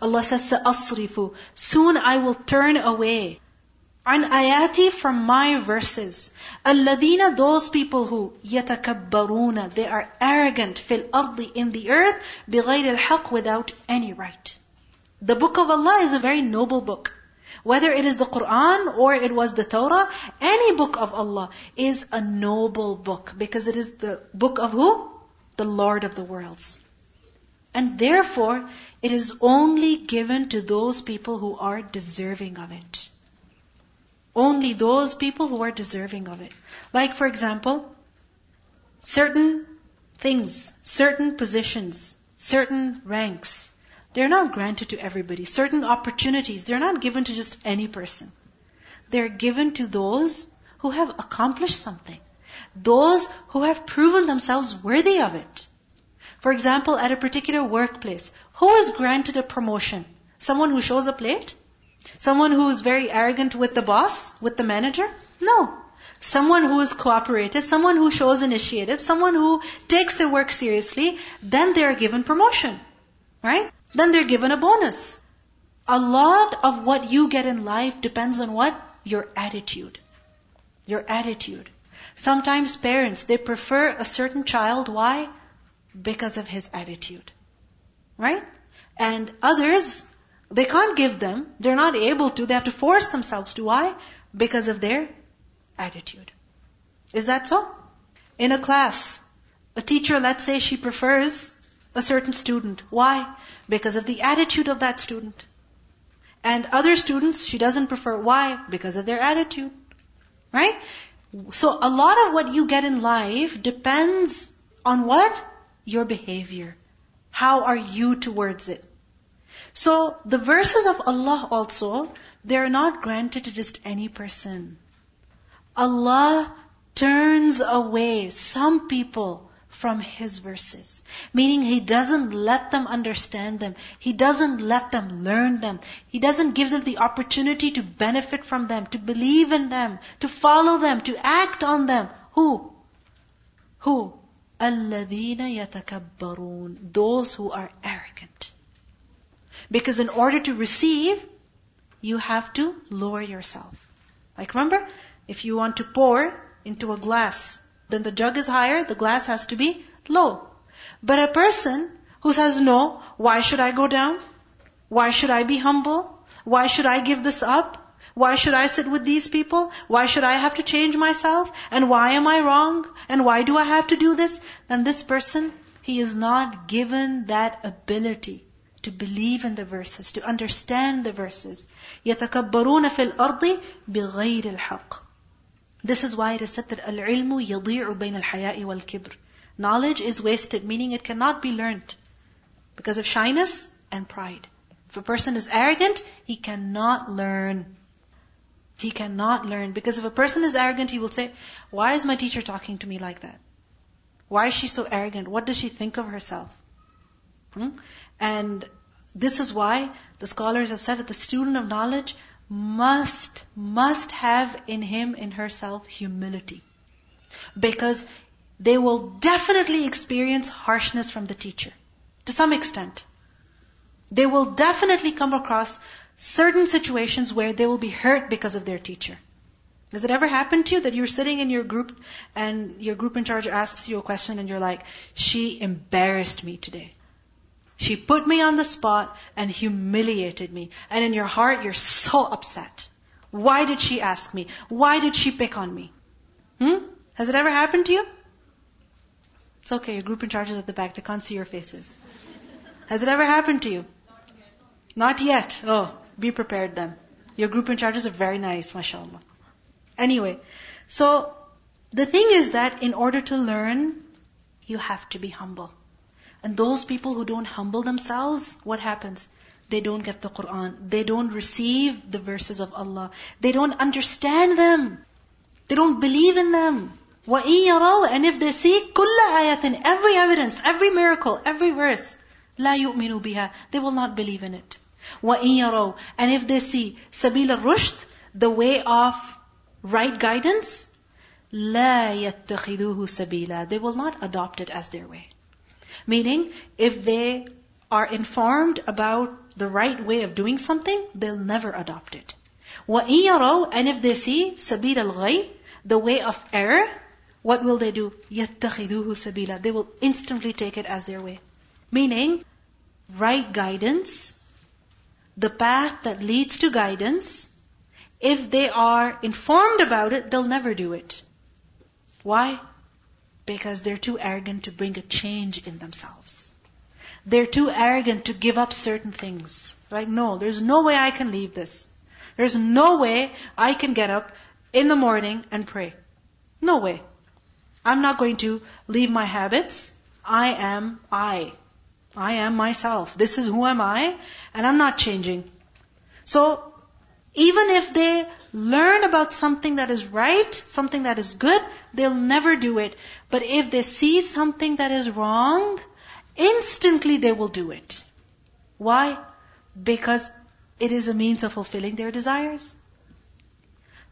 Allah says, "Asrifu." Soon I will turn away. An ayati from my verses. Alladina, those people who yatakabbaruna, they are arrogant fil ardi in the earth, bighayr al-haq without any right. The book of Allah is a very noble book. Whether it is the Quran or it was the Torah, any book of Allah is a noble book because it is the book of who? The Lord of the worlds. And therefore, it is only given to those people who are deserving of it. Only those people who are deserving of it. Like, for example, certain things, certain positions, certain ranks, they're not granted to everybody. Certain opportunities, they're not given to just any person. They're given to those who have accomplished something. Those who have proven themselves worthy of it. For example, at a particular workplace, who is granted a promotion? Someone who shows up late? Someone who is very arrogant with the boss, with the manager? No. Someone who is cooperative, someone who shows initiative, someone who takes their work seriously, then they are given promotion. Right? Then they're given a bonus. A lot of what you get in life depends on what? Your attitude. Your attitude. Sometimes parents, they prefer a certain child. Why? Because of his attitude. Right? And others, they can't give them. They're not able to. They have to force themselves to. Why? Because of their attitude. Is that so? In a class, a teacher, let's say she prefers a certain student. Why? Because of the attitude of that student. And other students, she doesn't prefer. Why? Because of their attitude. Right? So a lot of what you get in life depends on what? Your behavior. How are you towards it? So the verses of Allah also, they're not granted to just any person. Allah turns away some people from His verses. Meaning He doesn't let them understand them. He doesn't let them learn them. He doesn't give them the opportunity to benefit from them, to believe in them, to follow them, to act on them. Who? Who? الَّذِينَ يَتَكَبَّرُونَ Those who are arrogant. Because in order to receive, you have to lower yourself. Like remember, if you want to pour into a glass, then the jug is higher, the glass has to be low. But a person who says, no, why should I go down? Why should I be humble? Why should I give this up? Why should I sit with these people? Why should I have to change myself? And why am I wrong? And why do I have to do this? Then this person, he is not given that ability to believe in the verses, to understand the verses. يَتَكَبَّرُونَ فِي الْأَرْضِ بِغَيْرِ الْحَقِّ this is why it is said that al-ilmu yadi'u bain al-haya'i wal-kibr. Knowledge is wasted, meaning it cannot be learnt because of shyness and pride. If a person is arrogant, he cannot learn. He cannot learn. Because if a person is arrogant, he will say, why is my teacher talking to me like that? Why is she so arrogant? What does she think of herself? Hmm? And this is why the scholars have said that the student of knowledge must, must have in him, in herself, humility. Because they will definitely experience harshness from the teacher. To some extent. They will definitely come across certain situations where they will be hurt because of their teacher. Does it ever happen to you that you're sitting in your group and your group in charge asks you a question and you're like, she embarrassed me today. She put me on the spot and humiliated me. And in your heart, you're so upset. Why did she ask me? Why did she pick on me? Hmm? Has it ever happened to you? It's okay, your group in charge is at the back. They can't see your faces. Has it ever happened to you? Not yet. Not yet. Oh, be prepared then. Your group in charges are very nice, mashallah. Anyway, so the thing is that in order to learn, you have to be humble. And those people who don't humble themselves, what happens? They don't get the Quran. They don't receive the verses of Allah. They don't understand them. They don't believe in them. وَإِن يَرَوْا And if they see كُلَّ آيَةٍ Every evidence, every miracle, every verse, لَا يُؤْمِنُوا بِهَا They will not believe in it. وَإِن يَرَوْا And if they see سَبِيلَ الرُّشْدِ The way of right guidance, لَا يَتَّخِذُوهُ سَبِيلًا They will not adopt it as their way. Meaning, if they are informed about the right way of doing something, they'll never adopt it. وَإِن يَرَوْا And if they see سَبِيلَ الْغَيِّ The way of error, what will they do? يَتَّخِذُوهُ سَبِيلًا They will instantly take it as their way. Meaning, right guidance, the path that leads to guidance, if they are informed about it, they'll never do it. Why? Because they're too arrogant to bring a change in themselves. They're too arrogant to give up certain things. Like, no, there's no way I can leave this. There's no way I can get up in the morning and pray. No way. I'm not going to leave my habits. I am I. I am myself. This is who am I, and I'm not changing. So, even if they learn about something that is right, something that is good, they'll never do it. But if they see something that is wrong, instantly they will do it. Why? Because it is a means of fulfilling their desires.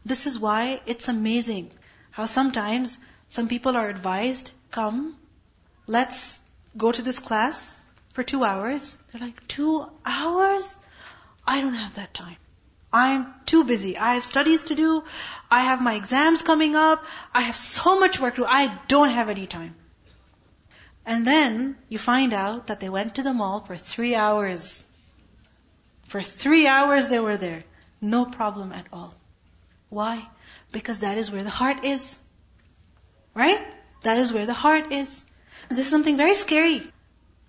This is why it's amazing how sometimes some people are advised, come, let's go to this class for two hours. They're like, two hours? I don't have that time. I'm too busy. I have studies to do. I have my exams coming up. I have so much work to do. I don't have any time. And then you find out that they went to the mall for three hours. For three hours they were there. No problem at all. Why? Because that is where the heart is. Right? That is where the heart is. This is something very scary.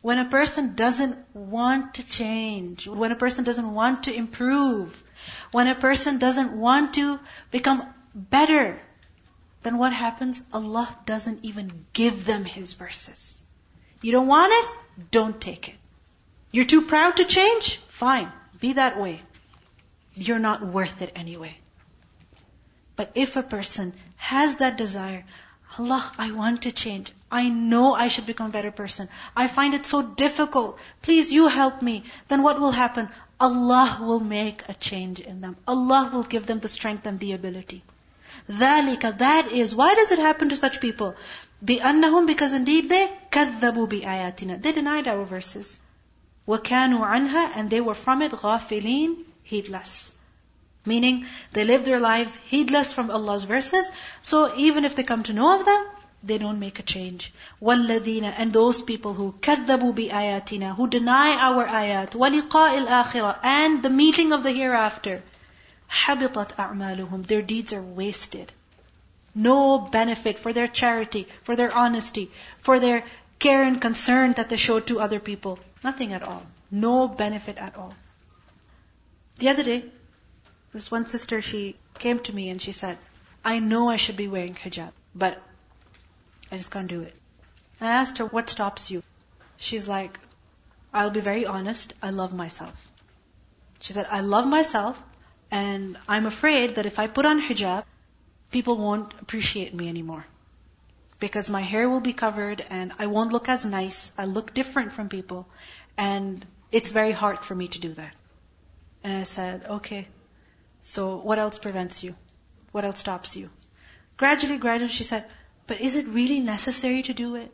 When a person doesn't want to change, when a person doesn't want to improve, when a person doesn't want to become better, then what happens? Allah doesn't even give them His verses. You don't want it? Don't take it. You're too proud to change? Fine. Be that way. You're not worth it anyway. But if a person has that desire, Allah, I want to change. I know I should become a better person. I find it so difficult. Please, you help me. Then what will happen? Allah will make a change in them. Allah will give them the strength and the ability. ذَلِكَ That is, why does it happen to such people? بِأَنَّهُمْ Because indeed they كَذَّبُوا بِآيَاتِنَا They denied our verses. وَكَانُوا عَنْهَا And they were from it غَافِلِينَ Heedless. Meaning, they live their lives heedless from Allah's verses. So even if they come to know of them, they don't make a change. وَالَّذِينَ And those people who كَذَّبُوا بِآيَاتِنَا Who deny our ayat. وَلِقَاءِ الْآخِرَةِ And the meeting of the hereafter. حَبِطَتْ أَعْمَالُهُم Their deeds are wasted. No benefit for their charity, for their honesty, for their care and concern that they showed to other people. Nothing at all. No benefit at all. The other day, this one sister, she came to me and she said, I know I should be wearing hijab, but I just can't do it. I asked her, what stops you? She's like, I'll be very honest, I love myself. She said, I love myself, and I'm afraid that if I put on hijab, people won't appreciate me anymore. Because my hair will be covered and I won't look as nice. I look different from people. And it's very hard for me to do that. And I said, okay, so what else prevents you? What else stops you? Gradually, gradually, she said, but is it really necessary to do it?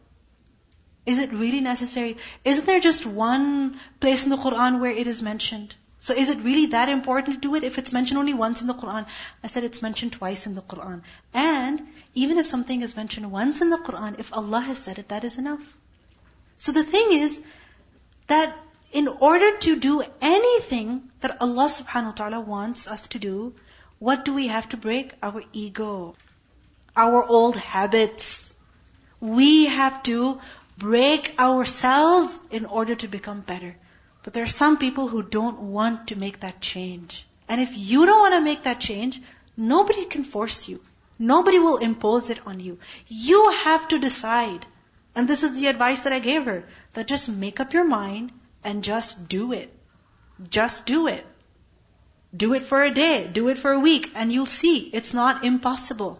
Is it really necessary? Isn't there just one place in the Quran where it is mentioned? So is it really that important to do it if it's mentioned only once in the Quran? I said it's mentioned twice in the Quran. And even if something is mentioned once in the Quran, if Allah has said it, that is enough. So the thing is that in order to do anything that Allah subhanahu wa ta'ala wants us to do, what do we have to break? Our ego. Our old habits. We have to break ourselves in order to become better. But there are some people who don't want to make that change. And if you don't want to make that change, nobody can force you. Nobody will impose it on you. You have to decide. And this is the advice that I gave her. That just make up your mind and just do it. Just do it. Do it for a day, do it for a week, and you'll see it's not impossible.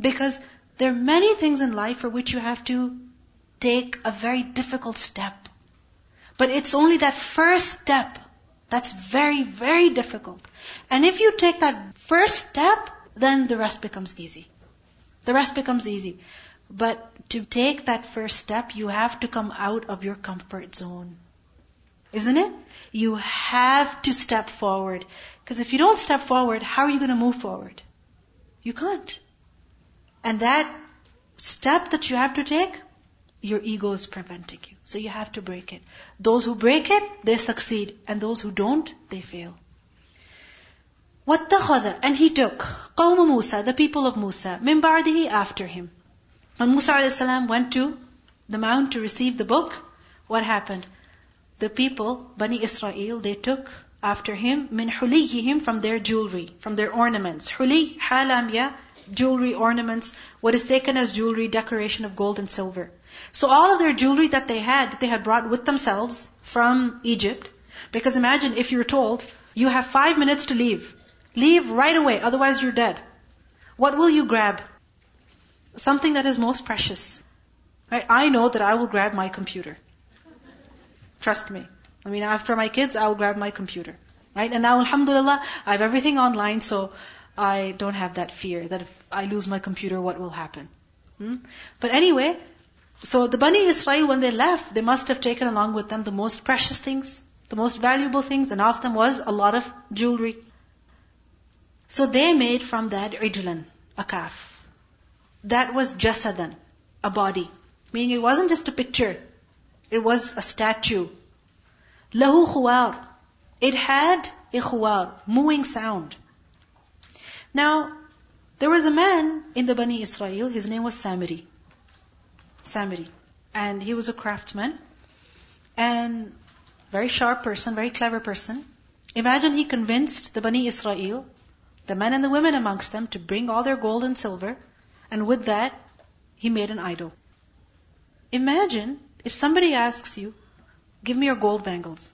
Because there are many things in life for which you have to take a very difficult step. But it's only that first step that's very, very difficult. And if you take that first step, then the rest becomes easy. The rest becomes easy. But to take that first step, you have to come out of your comfort zone Isn't it? You have to step forward. Because if you don't step forward, how are you going to move forward? You can't. And that step that you have to take, your ego is preventing you. So you have to break it. Those who break it, they succeed. And those who don't, they fail. وَاتَّخَذَ And he took قَوْمُ Musa, the people of Musa, مِن بَعْدِهِ after him. When Musa a.s. went to the mount to receive the book, what happened? The people, Bani Israel, they took after him min huliyihim from their jewelry, from their ornaments. Huli, halam ya, jewelry, ornaments, what is taken as jewelry, decoration of gold and silver. So all of their jewelry that they had, that they had brought with themselves from Egypt, because imagine if you're told, you have five minutes to leave. Leave right away, otherwise you're dead. What will you grab? Something that is most precious. Right? I know that I will grab my computer. Trust me. I mean, after my kids, I'll grab my computer. Right? And now, alhamdulillah, I have everything online, so I don't have that fear that if I lose my computer, what will happen? Hmm? But anyway, so the Bani Israel, when they left, they must have taken along with them the most precious things, the most valuable things, and of them was a lot of jewelry. So they made from that ijlan, a calf. That was jasadan, a body. Meaning it wasn't just a picture. It was a statue. Lahu khuwar. It had a khuwar, mooing sound. Now, there was a man in the Bani Israel, his name was Samiri. Samiri. And he was a craftsman. And very sharp person, very clever person. Imagine he convinced the Bani Israel, the men and the women amongst them, to bring all their gold and silver. And with that, he made an idol. Imagine if somebody asks you, give me your gold bangles.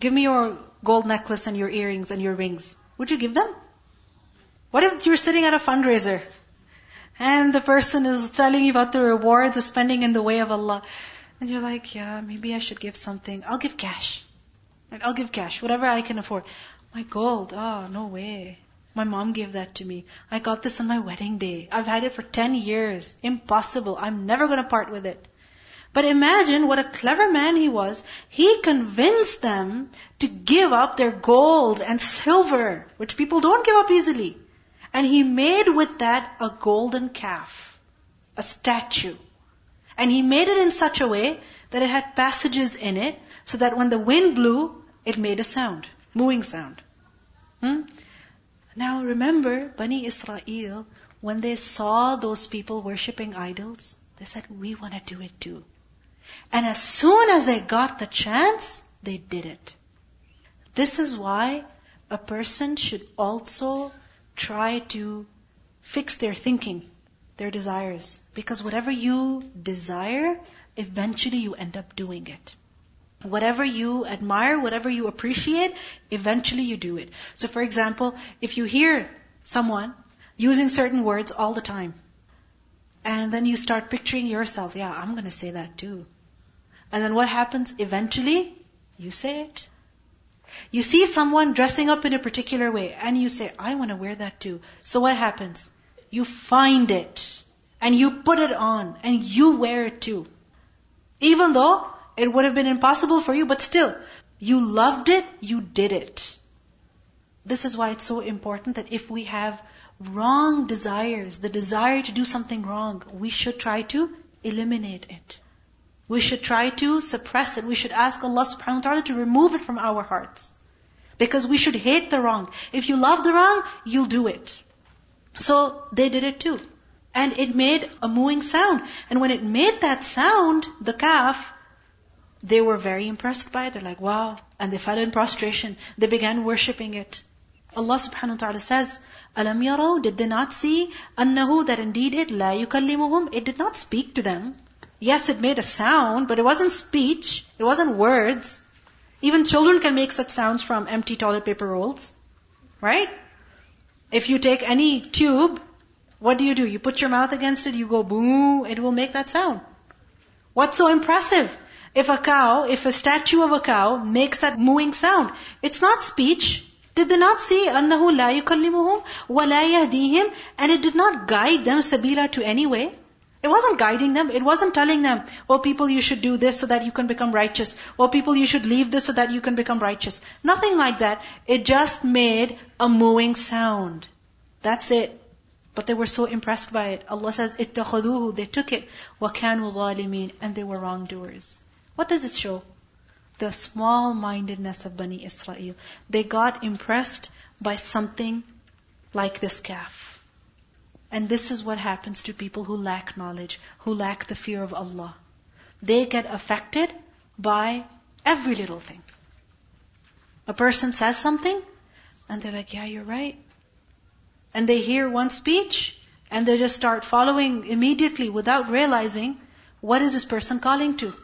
Give me your gold necklace and your earrings and your rings. Would you give them? What if you're sitting at a fundraiser and the person is telling you about the rewards of spending in the way of Allah and you're like, yeah, maybe I should give something. I'll give cash. I'll give cash, whatever I can afford. My gold, oh, no way. My mom gave that to me. I got this on my wedding day. I've had it for 10 years. Impossible. I'm never going to part with it. But imagine what a clever man he was. He convinced them to give up their gold and silver, which people don't give up easily. And he made with that a golden calf, a statue. And he made it in such a way that it had passages in it, so that when the wind blew, it made a sound, mooing sound. Hmm? Now remember, Bani Israel, when they saw those people worshipping idols, they said, we want to do it too. And as soon as they got the chance, they did it. This is why a person should also try to fix their thinking, their desires. Because whatever you desire, eventually you end up doing it. Whatever you admire, whatever you appreciate, eventually you do it. So for example, if you hear someone using certain words all the time, and then you start picturing yourself, yeah, I'm gonna say that too. And then what happens? Eventually, you say it. You see someone dressing up in a particular way, and you say, I wanna wear that too. So what happens? You find it, and you put it on, and you wear it too. Even though it would have been impossible for you, but still, you loved it, you did it. This is why it's so important that if we have wrong desires, the desire to do something wrong, we should try to eliminate it. We should try to suppress it. We should ask Allah subhanahu wa ta'ala to remove it from our hearts. Because we should hate the wrong. If you love the wrong, you'll do it. So they did it too. And it made a mooing sound. And when it made that sound, the calf, they were very impressed by it. They're like, wow. And they fell in prostration. They began worshipping it. Allah subhanahu wa ta'ala says, Alam yaraw, did they not see? Annahu, that indeed it, la yukallimuhum, it did not speak to them. Yes, it made a sound, but it wasn't speech. It wasn't words. Even children can make such sounds from empty toilet paper rolls. Right? If you take any tube, what do you do? You put your mouth against it, you go boom, it will make that sound. What's so impressive? If a cow, if a statue of a cow makes that mooing sound, it's not speech. Did they not see أنه لا يكلمهم ولا يهديهم and it did not guide them sabila to any way? It wasn't guiding them. It wasn't telling them, oh people, you should do this so that you can become righteous. Oh people, you should leave this so that you can become righteous. Nothing like that. It just made a mooing sound. That's it. But they were so impressed by it. Allah says, اتَّخَذُوهُ They took it. وَكَانُوا ظَالِمِينَ And they were wrongdoers. What does it show? The small-mindedness of Bani Israel. They got impressed by something like this calf. And this is what happens to people who lack knowledge, who lack the fear of Allah. They get affected by every little thing. A person says something, and they're like, yeah, you're right. And they hear one speech, and they just start following immediately without realizing, what is this person calling to?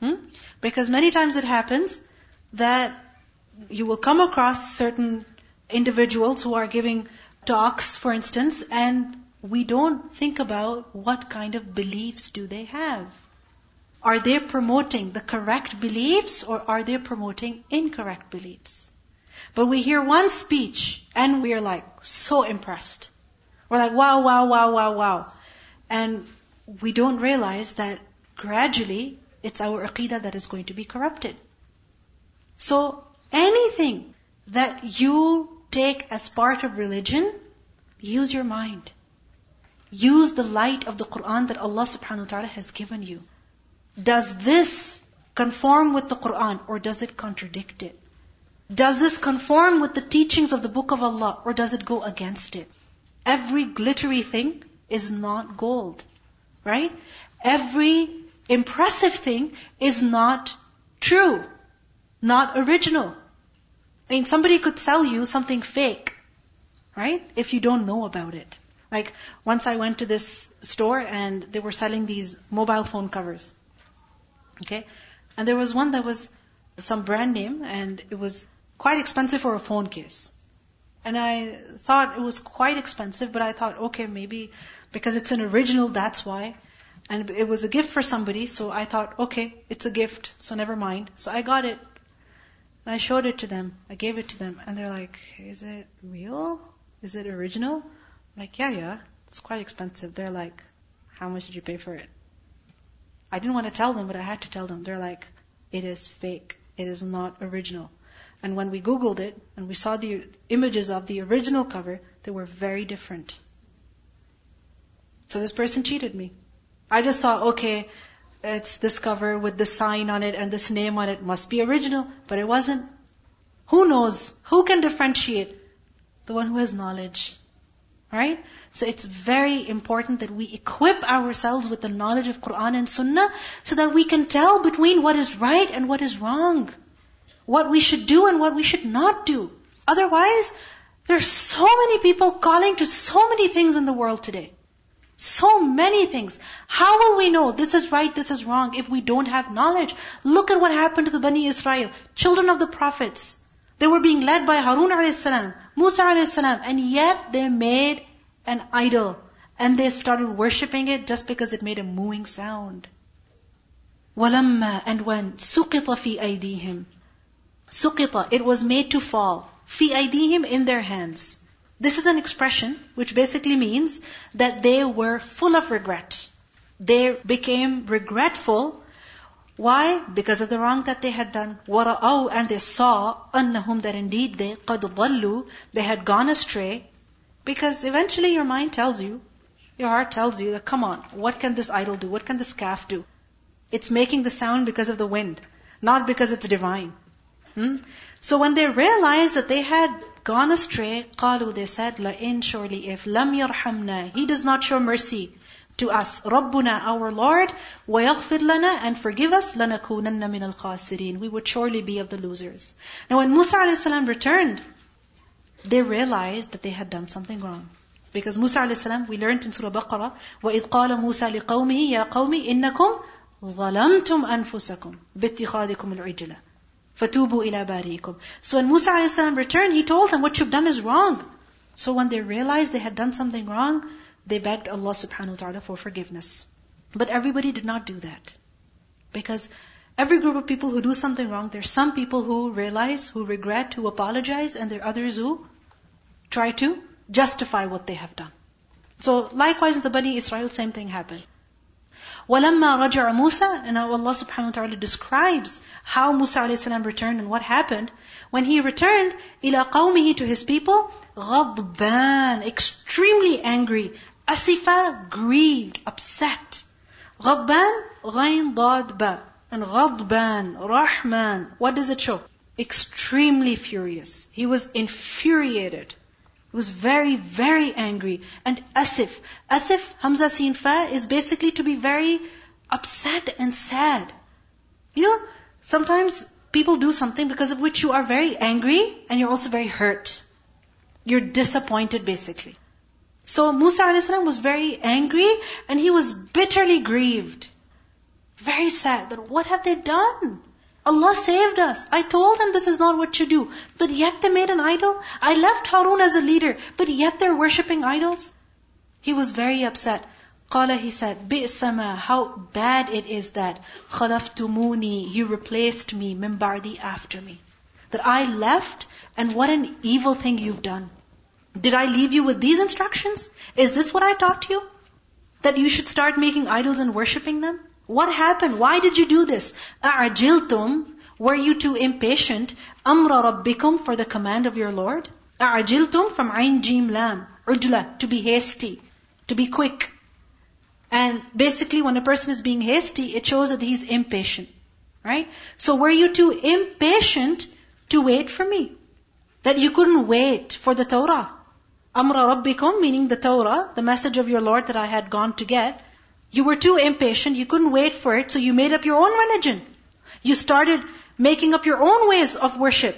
Hmm? Because many times it happens that you will come across certain individuals who are giving talks, for instance, and we don't think about what kind of beliefs do they have. Are they promoting the correct beliefs or are they promoting incorrect beliefs? But we hear one speech and we're like so impressed. We're like, wow, wow, wow, wow, wow. And we don't realize that gradually it's our aqidah that is going to be corrupted. So anything that you take as part of religion, use your mind. Use the light of the Quran that Allah subhanahu wa ta'ala has given you. Does this conform with the Quran or does it contradict it? Does this conform with the teachings of the Book of Allah or does it go against it? Every glittery thing is not gold, right? Every impressive thing is not true, not original. I mean, somebody could sell you something fake, right? If you don't know about it. Like, once I went to this store and they were selling these mobile phone covers. Okay? And there was one that was some brand name and it was quite expensive for a phone case. And I thought it was quite expensive, but I thought, okay, maybe because it's an original, that's why. And it was a gift for somebody, so I thought, okay, it's a gift, so never mind. So I got it. And I showed it to them. I gave it to them. And they're like, is it real? Is it original? I'm like, yeah, yeah. It's quite expensive. They're like, how much did you pay for it? I didn't want to tell them, but I had to tell them. They're like, it is fake. It is not original. And when we Googled it and we saw the images of the original cover, they were very different. So this person cheated me. I just thought, okay, it's this cover with this sign on it and this name on it must be original, but it wasn't. Who knows? Who can differentiate? The one who has knowledge. Right? So it's very important that we equip ourselves with the knowledge of Quran and Sunnah so that we can tell between what is right and what is wrong. What we should do and what we should not do. Otherwise, there's so many people calling to so many things in the world today. So many things. How will we know this is right, this is wrong if we don't have knowledge? Look at what happened to the Bani Israel, children of the prophets. They were being led by Harun a.s., Musa a.s., and yet they made an idol. And they started worshipping it just because it made a mooing sound. وَلَمَّا And when سُقِطَ فِي أَيْدِيهِمْ سُقِطَ It was made to fall. فِي أَيْدِيهِمْ In their hands. This is an expression which basically means that they were full of regret. They became regretful. Why? Because of the wrong that they had done. وَرَأَوْا And they saw أَنَّهُمْ That indeed they قَدْ ضَلُّوا They had gone astray. Because eventually your mind tells you, your heart tells you that, come on, what can this idol do? What can this calf do? It's making the sound because of the wind, not because it's divine. Hmm? So when they realized that they had gone astray, قالوا they said, لَإِن surely if لَمْ يَرْحَمْنَا He does not show mercy to us, رَبُّنَا our Lord, وَيَغْفِرْ لَنَا and forgive us, لَنَكُونَنَّ مِنَ الْخَاسِرِينَ We would surely be of the losers. Now when Musa a.s. returned, they realized that they had done something wrong. Because Musa a.s., we learned in Surah Baqarah, وَإِذْ قَالَ مُوسَى لِقَوْمِهِ يَا قَوْمِ إِنَّكُمْ ظَلَمْتُمْ أَنفُسَكُمْ بِاتِّخَاذِكُمُ الْعِجْلَةِ فَتُوبُوا إِلَى بَارِئِكُمْ So when Musa a.s. returned, he told them, what you've done is wrong. So when they realized they had done something wrong, they begged Allah subhanahu wa ta'ala for forgiveness. But everybody did not do that. Because every group of people who do something wrong, there's some people who realize, who regret, who apologize, and there are others who try to justify what they have done. So likewise the Bani Israel, same thing happened. وَلَمَّا رَجَعَ مُوسَى And now Allah subhanahu wa ta'ala describes how Musa alayhi salam returned and what happened. When he returned, إِلَىٰ قَوْمِهِ to his people, غَضْبَان Extremely angry. Asifa, grieved, upset. غضبان, غين ضاد با. And غضبان, Rahman. What does it show? Extremely furious. He was infuriated. He was very, very angry. And asif. Asif, Hamza Sin Fa, is basically to be very upset and sad. You know, sometimes people do something because of which you are very angry and you're also very hurt. You're disappointed basically. So Musa a.s. was very angry and he was bitterly grieved. Very sad that what have they done? Allah saved us. I told them this is not what you do. But yet they made an idol. I left Harun as a leader, but yet they're worshipping idols. He was very upset. Qala, he said, Bi'sama, how bad it is that khalaftumuni, you replaced me, mimbardi after me. That I left, and what an evil thing you've done. Did I leave you with these instructions? Is this what I taught you? That you should start making idols and worshipping them? What happened? Why did you do this? أَعْجِلْتُمْ Were you too impatient? أَمْرَ رَبِّكُمْ For the command of your Lord? أَعْجِلْتُمْ From عين jim lam. Ujla, to be hasty, to be quick. And basically when a person is being hasty, it shows that he's impatient. Right? So were you too impatient to wait for me? That you couldn't wait for the Torah? Amra Rabbikum, meaning the Torah, the message of your Lord that I had gone to get. You were too impatient, you couldn't wait for it, so you made up your own religion. You started making up your own ways of worship.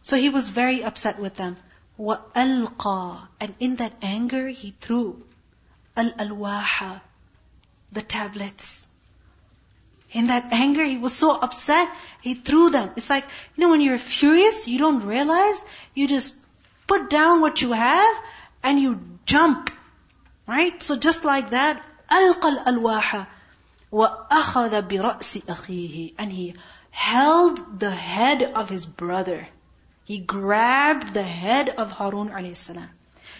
So he was very upset with them. وَأَلْقَى And in that anger, he threw al-alwaha, the tablets. In that anger, he was so upset, he threw them. It's like, you know, when you're furious, you don't realize, you just put down what you have, and you jump. Right? So just like that, ألقى الألواح وأخذ برأس أخيه and he held the head of his brother. He grabbed the head of Harun alayhi salam.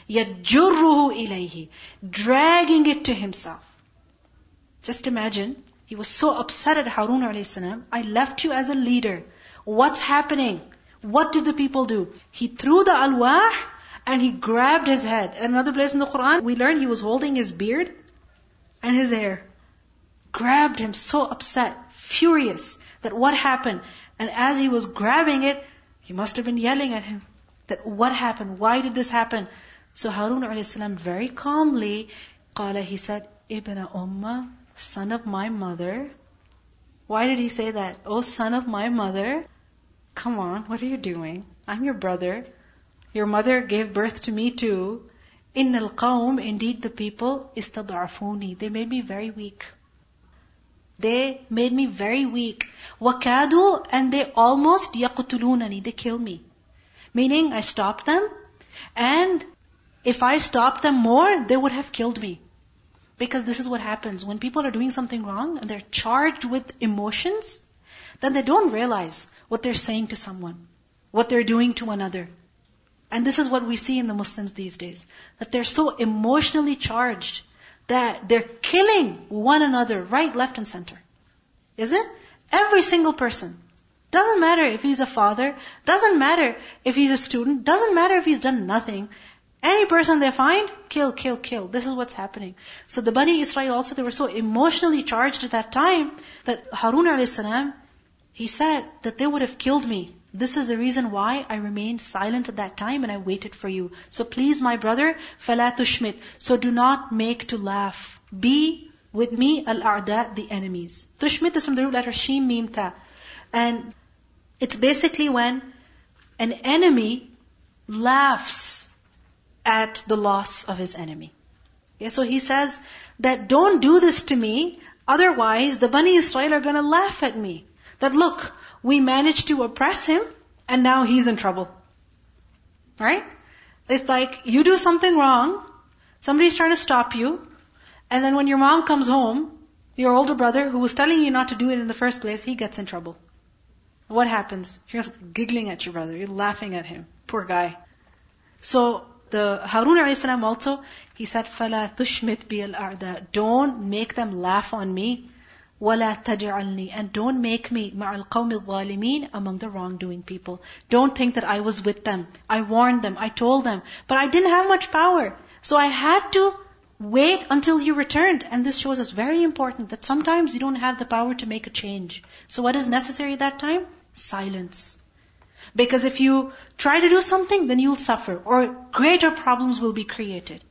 يجره إليه dragging it to himself. Just imagine, he was so upset at Harun alayhi salam. I left you as a leader. What's happening? What did the people do? He threw the alwah and he grabbed his head. Another place in the Quran, we learn he was holding his beard and his hair. Grabbed him so upset, furious, that what happened? And as he was grabbing it, he must have been yelling at him. That what happened? Why did this happen? So Harun a.s. very calmly, qala, he said, Ibn Umma, son of my mother. Why did he say that? Oh, son of my mother. Come on, what are you doing? I'm your brother. Your mother gave birth to me too. Al qawm, indeed the people, istad'afuni. They made me very weak. They made me very weak. Wakadu, and they almost yaqtulunani. They kill me. Meaning, I stopped them, and if I stopped them more, they would have killed me. Because this is what happens. When people are doing something wrong, and they're charged with emotions, then they don't realize what they're saying to someone, what they're doing to another. And this is what we see in the Muslims these days. That they're so emotionally charged that they're killing one another right, left, and center. Is it? Every single person. Doesn't matter if he's a father, doesn't matter if he's a student, doesn't matter if he's done nothing. Any person they find, kill, kill, kill. This is what's happening. So the Bani Israel also, they were so emotionally charged at that time that Harun a.s. he said that they would have killed me this is the reason why I remained silent at that time and I waited for you. So please, my brother, فَلَا تُشْمِتْ So do not make to laugh. Be with me, al-a'da, the enemies. Tushmit is from the root letter sheen, mim, ta. And it's basically when an enemy laughs at the loss of his enemy. Yeah, so he says that don't do this to me, otherwise the Bani Israel are gonna laugh at me. That look, we managed to oppress him, and now he's in trouble. Right? It's like you do something wrong, somebody's trying to stop you, and then when your mom comes home, your older brother, who was telling you not to do it in the first place, he gets in trouble. What happens? You're giggling at your brother, you're laughing at him. Poor guy. So, the Harun alayhi salam also, he said, فَلَا تُشْمِتْ بِي الْأَعْدَاءِ Don't make them laugh on me. وَلَا تَجْعَلْنِي And don't make me مَعَ الْقَوْمِ الظَّالِمِينَ Among the wrongdoing people. Don't think that I was with them. I warned them. I told them. But I didn't have much power. So I had to wait until you returned. And this shows us very important that sometimes you don't have the power to make a change. So what is necessary at that time? Silence. Because if you try to do something, then you'll suffer, or greater problems will be created.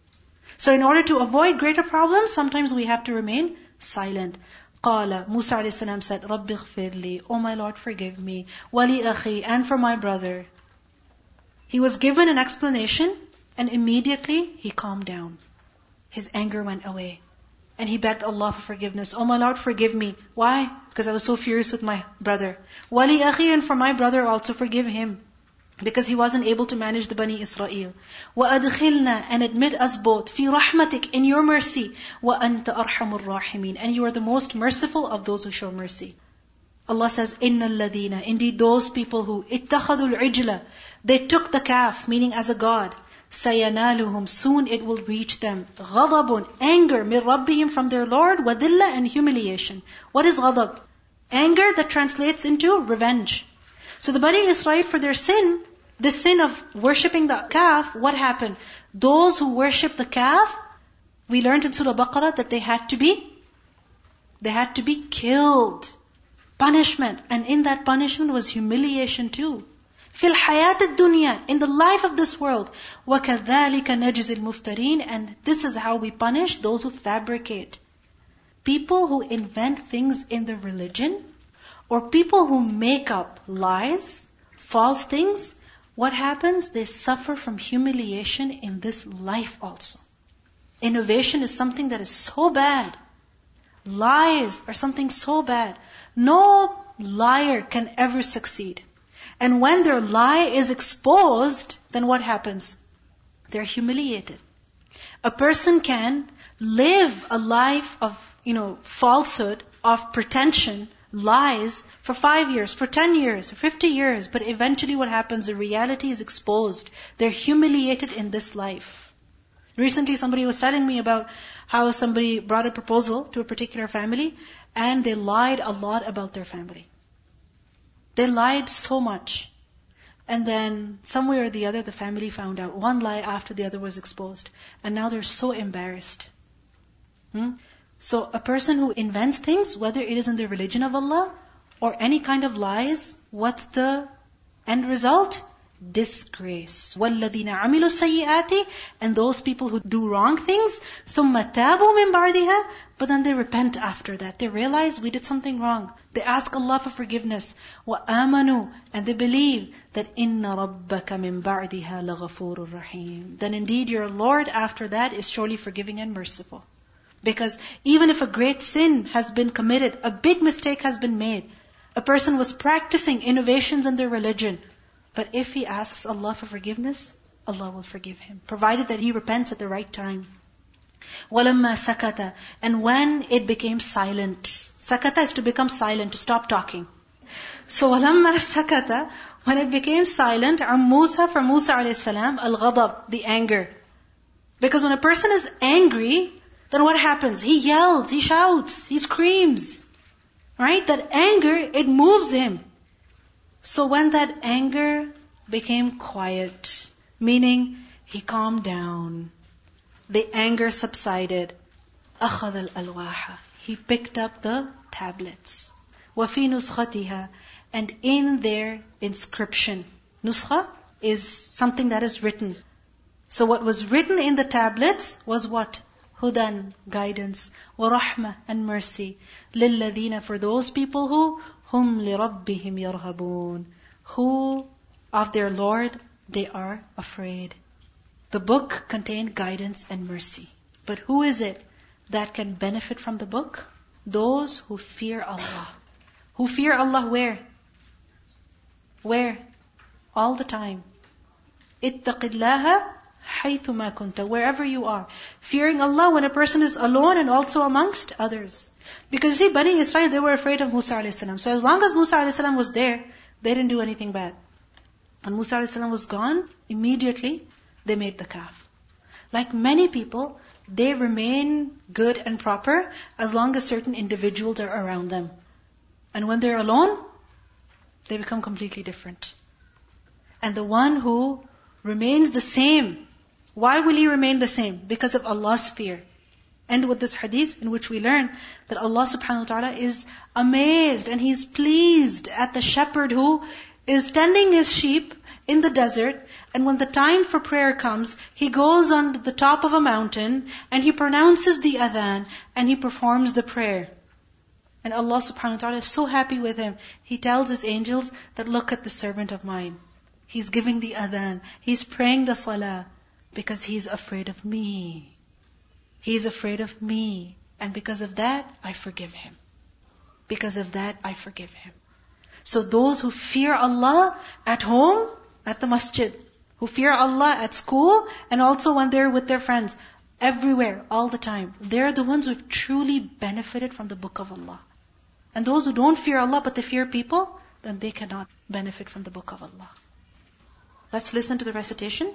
So in order to avoid greater problems, sometimes we have to remain silent. قال Musa a.s. said, رَبِّ اغْفِرْ لِي Oh my Lord, forgive me. وَلِي أَخِي And for my brother. He was given an explanation, and immediately he calmed down. His anger went away. And he begged Allah for forgiveness. Oh my Lord, forgive me. Why? Because I was so furious with my brother. Wali akhi, and for my brother also forgive him. Because he wasn't able to manage the Bani Israel. وَأَدْخِلْنَا And admit us both. فِي رَحْمَتِكَ In your mercy. وَأَنْتَ أَرْحَمُ الرَّاحِمِينَ And you are the most merciful of those who show mercy. Allah says, إِنَّ الَّذِينَ Indeed those people who اتَّخَذُوا الْعِجْلَ They took the calf, meaning as a god. سَيَنَالُهُمْ Soon it will reach them. غَضَبٌ Anger مِنْ رَبِّهِمْ From their Lord. وَذِلَّ And humiliation. What is غضب? Anger that translates into revenge. So the Bani Israel, for their sin, the sin of worshipping the calf, what happened? Those who worship the calf, we learned in Surah Baqarah that they had to be, they had to be killed. Punishment. And in that punishment was humiliation too. في الحياة الدنيا in the life of this world وكذلك نجزي المفترين and this is how we punish those who fabricate people who invent things in the religion or people who make up lies false things what happens? They suffer from humiliation in this life also. Innovation is something that is so bad. Lies are something so bad. No liar can ever succeed. And when their lie is exposed, then what happens? They're humiliated. A person can live a life of, you know, falsehood, of pretension, lies for five years, for ten years, for fifty years, but eventually what happens? The reality is exposed. They're humiliated in this life. Recently somebody was telling me about how somebody brought a proposal to a particular family and they lied a lot about their family. They lied so much. And then, some way or the other, the family found out. One lie after the other was exposed. And now they're so embarrassed. Hmm? So, a person who invents things, whether it is in the religion of Allah or any kind of lies, what's the end result? disgrace. وَالَّذِينَ عَمِلُوا السَّيِّئَاتِ And those people who do wrong things, ثُمَّ تَابُوا مِن بَعْدِهَا But then they repent after that. They realize we did something wrong. They ask Allah for forgiveness. وَآمَنُوا And they believe that إِنَّ رَبَّكَ مِن بَعْدِهَا لَغَفُورٌ رَحِيمٌ Then indeed your Lord after that is surely forgiving and merciful. Because even if a great sin has been committed, a big mistake has been made, a person was practicing innovations in their religion, but if he asks Allah for forgiveness, Allah will forgive him, provided that he repents at the right time. وَلَمَّا سَكَتَ And when it became silent. Sakata is to become silent, to stop talking. So وَلَمَّا سَكَتَ When it became silent, عَمْ Musa from Musa a.s. al-ghadab, the anger. Because when a person is angry, then what happens? He yells, he shouts, he screams. Right? That anger, it moves him. So when that anger became quiet, meaning he calmed down, the anger subsided, أخذ الألواح He picked up the tablets. وفي نسختها And in their inscription. Nuskha is something that is written. So what was written in the tablets was what? Hudan, guidance. ورحمة and mercy. للذين For those people who Hum لِرَبِّهِمْ يَرْهَبُونَ Who of their Lord they are afraid. The book contained guidance and mercy. But who is it that can benefit from the book? Those who fear Allah. Who fear Allah where? Where? All the time. اتق الله حيثما كنت wherever you are fearing Allah when a person is alone and also amongst others because see Bani Israel they were afraid of Musa a.s. so as long as Musa a.s. was there they didn't do anything bad and Musa a.s. was gone immediately they made the calf. Like many people, they remain good and proper as long as certain individuals are around them. And when they're alone, they become completely different. And the one who remains the same, why will he remain the same? Because of Allah's fear. And with this hadith in which we learn that Allah subhanahu wa ta'ala is amazed and He's pleased at the shepherd who is tending his sheep in the desert, and when the time for prayer comes, he goes on the top of a mountain and he pronounces the adhan and he performs the prayer. And Allah subhanahu wa ta'ala is so happy with him. He tells his angels that look at the servant of mine. He's giving the adhan. He's praying the salah because he's afraid of me. He's afraid of me. And because of that, I forgive him. Because of that, I forgive him. So those who fear Allah at home, at the masjid, who fear Allah at school, and also when they're with their friends, everywhere, all the time, they're the ones who have truly benefited from the book of Allah. And those who don't fear Allah but they fear people, then they cannot benefit from the book of Allah. Let's listen to the recitation.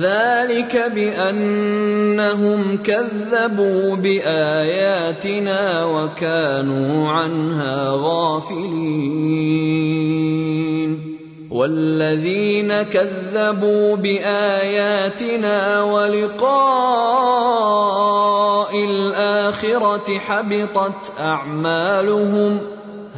ذلك بأنهم كذبوا بآياتنا وكانوا عنها غافلين. والذين كذبوا بآياتنا ولقاء الآخرة حبطت أعمالهم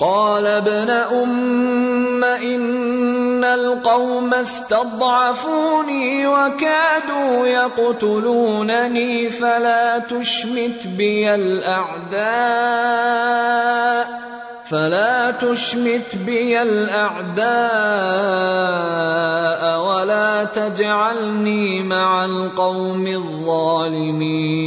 قال ابن أم إن القوم استضعفوني وكادوا يقتلونني فلا تشمت بي الأعداء فلا تشمت بي الأعداء ولا تجعلني مع القوم الظالمين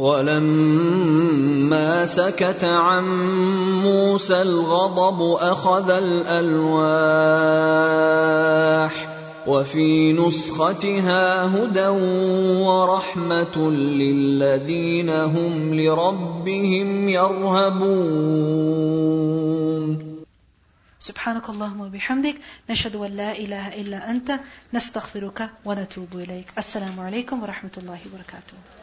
ولما سكت عن موسى الغضب أخذ الألواح وفي نسختها هدى ورحمة للذين هم لربهم يرهبون. سبحانك اللهم وبحمدك نشهد أن لا إله إلا أنت نستغفرك ونتوب إليك. السلام عليكم ورحمة الله وبركاته.